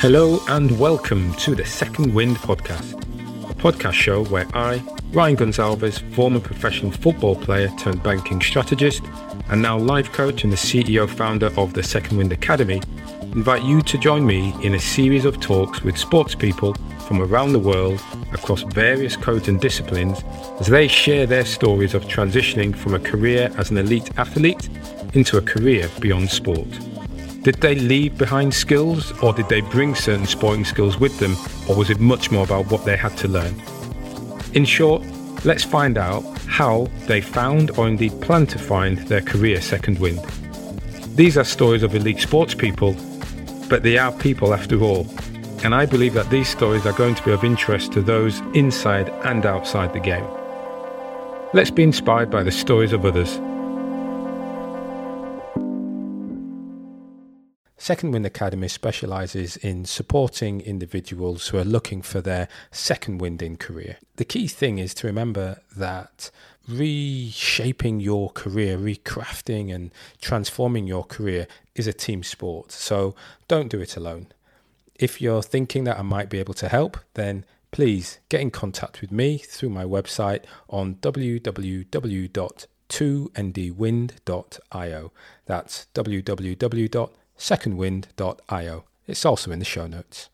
Hello and welcome to the Second Wind podcast, a podcast show where I, Ryan Gonsalves, former professional football player turned banking strategist, and now life coach and the CEO founder of the Second Wind Academy, invite you to join me in a series of talks with sports people from around the world across various codes and disciplines as they share their stories of transitioning from a career as an elite athlete into a career beyond sport. Did they leave behind skills or did they bring certain sporting skills with them or was it much more about what they had to learn? In short, let's find out how they found or indeed plan to find their career second wind. These are stories of elite sports people, but they are people after all. And I believe that these stories are going to be of interest to those inside and outside the game. Let's be inspired by the stories of others Second Wind Academy specialises in supporting individuals who are looking for their second wind in career. The key thing is to remember that reshaping your career, recrafting and transforming your career is a team sport. So don't do it alone. If you're thinking that I might be able to help, then please get in contact with me through my website on www.2ndwind.io. That's www secondwind.io. It's also in the show notes.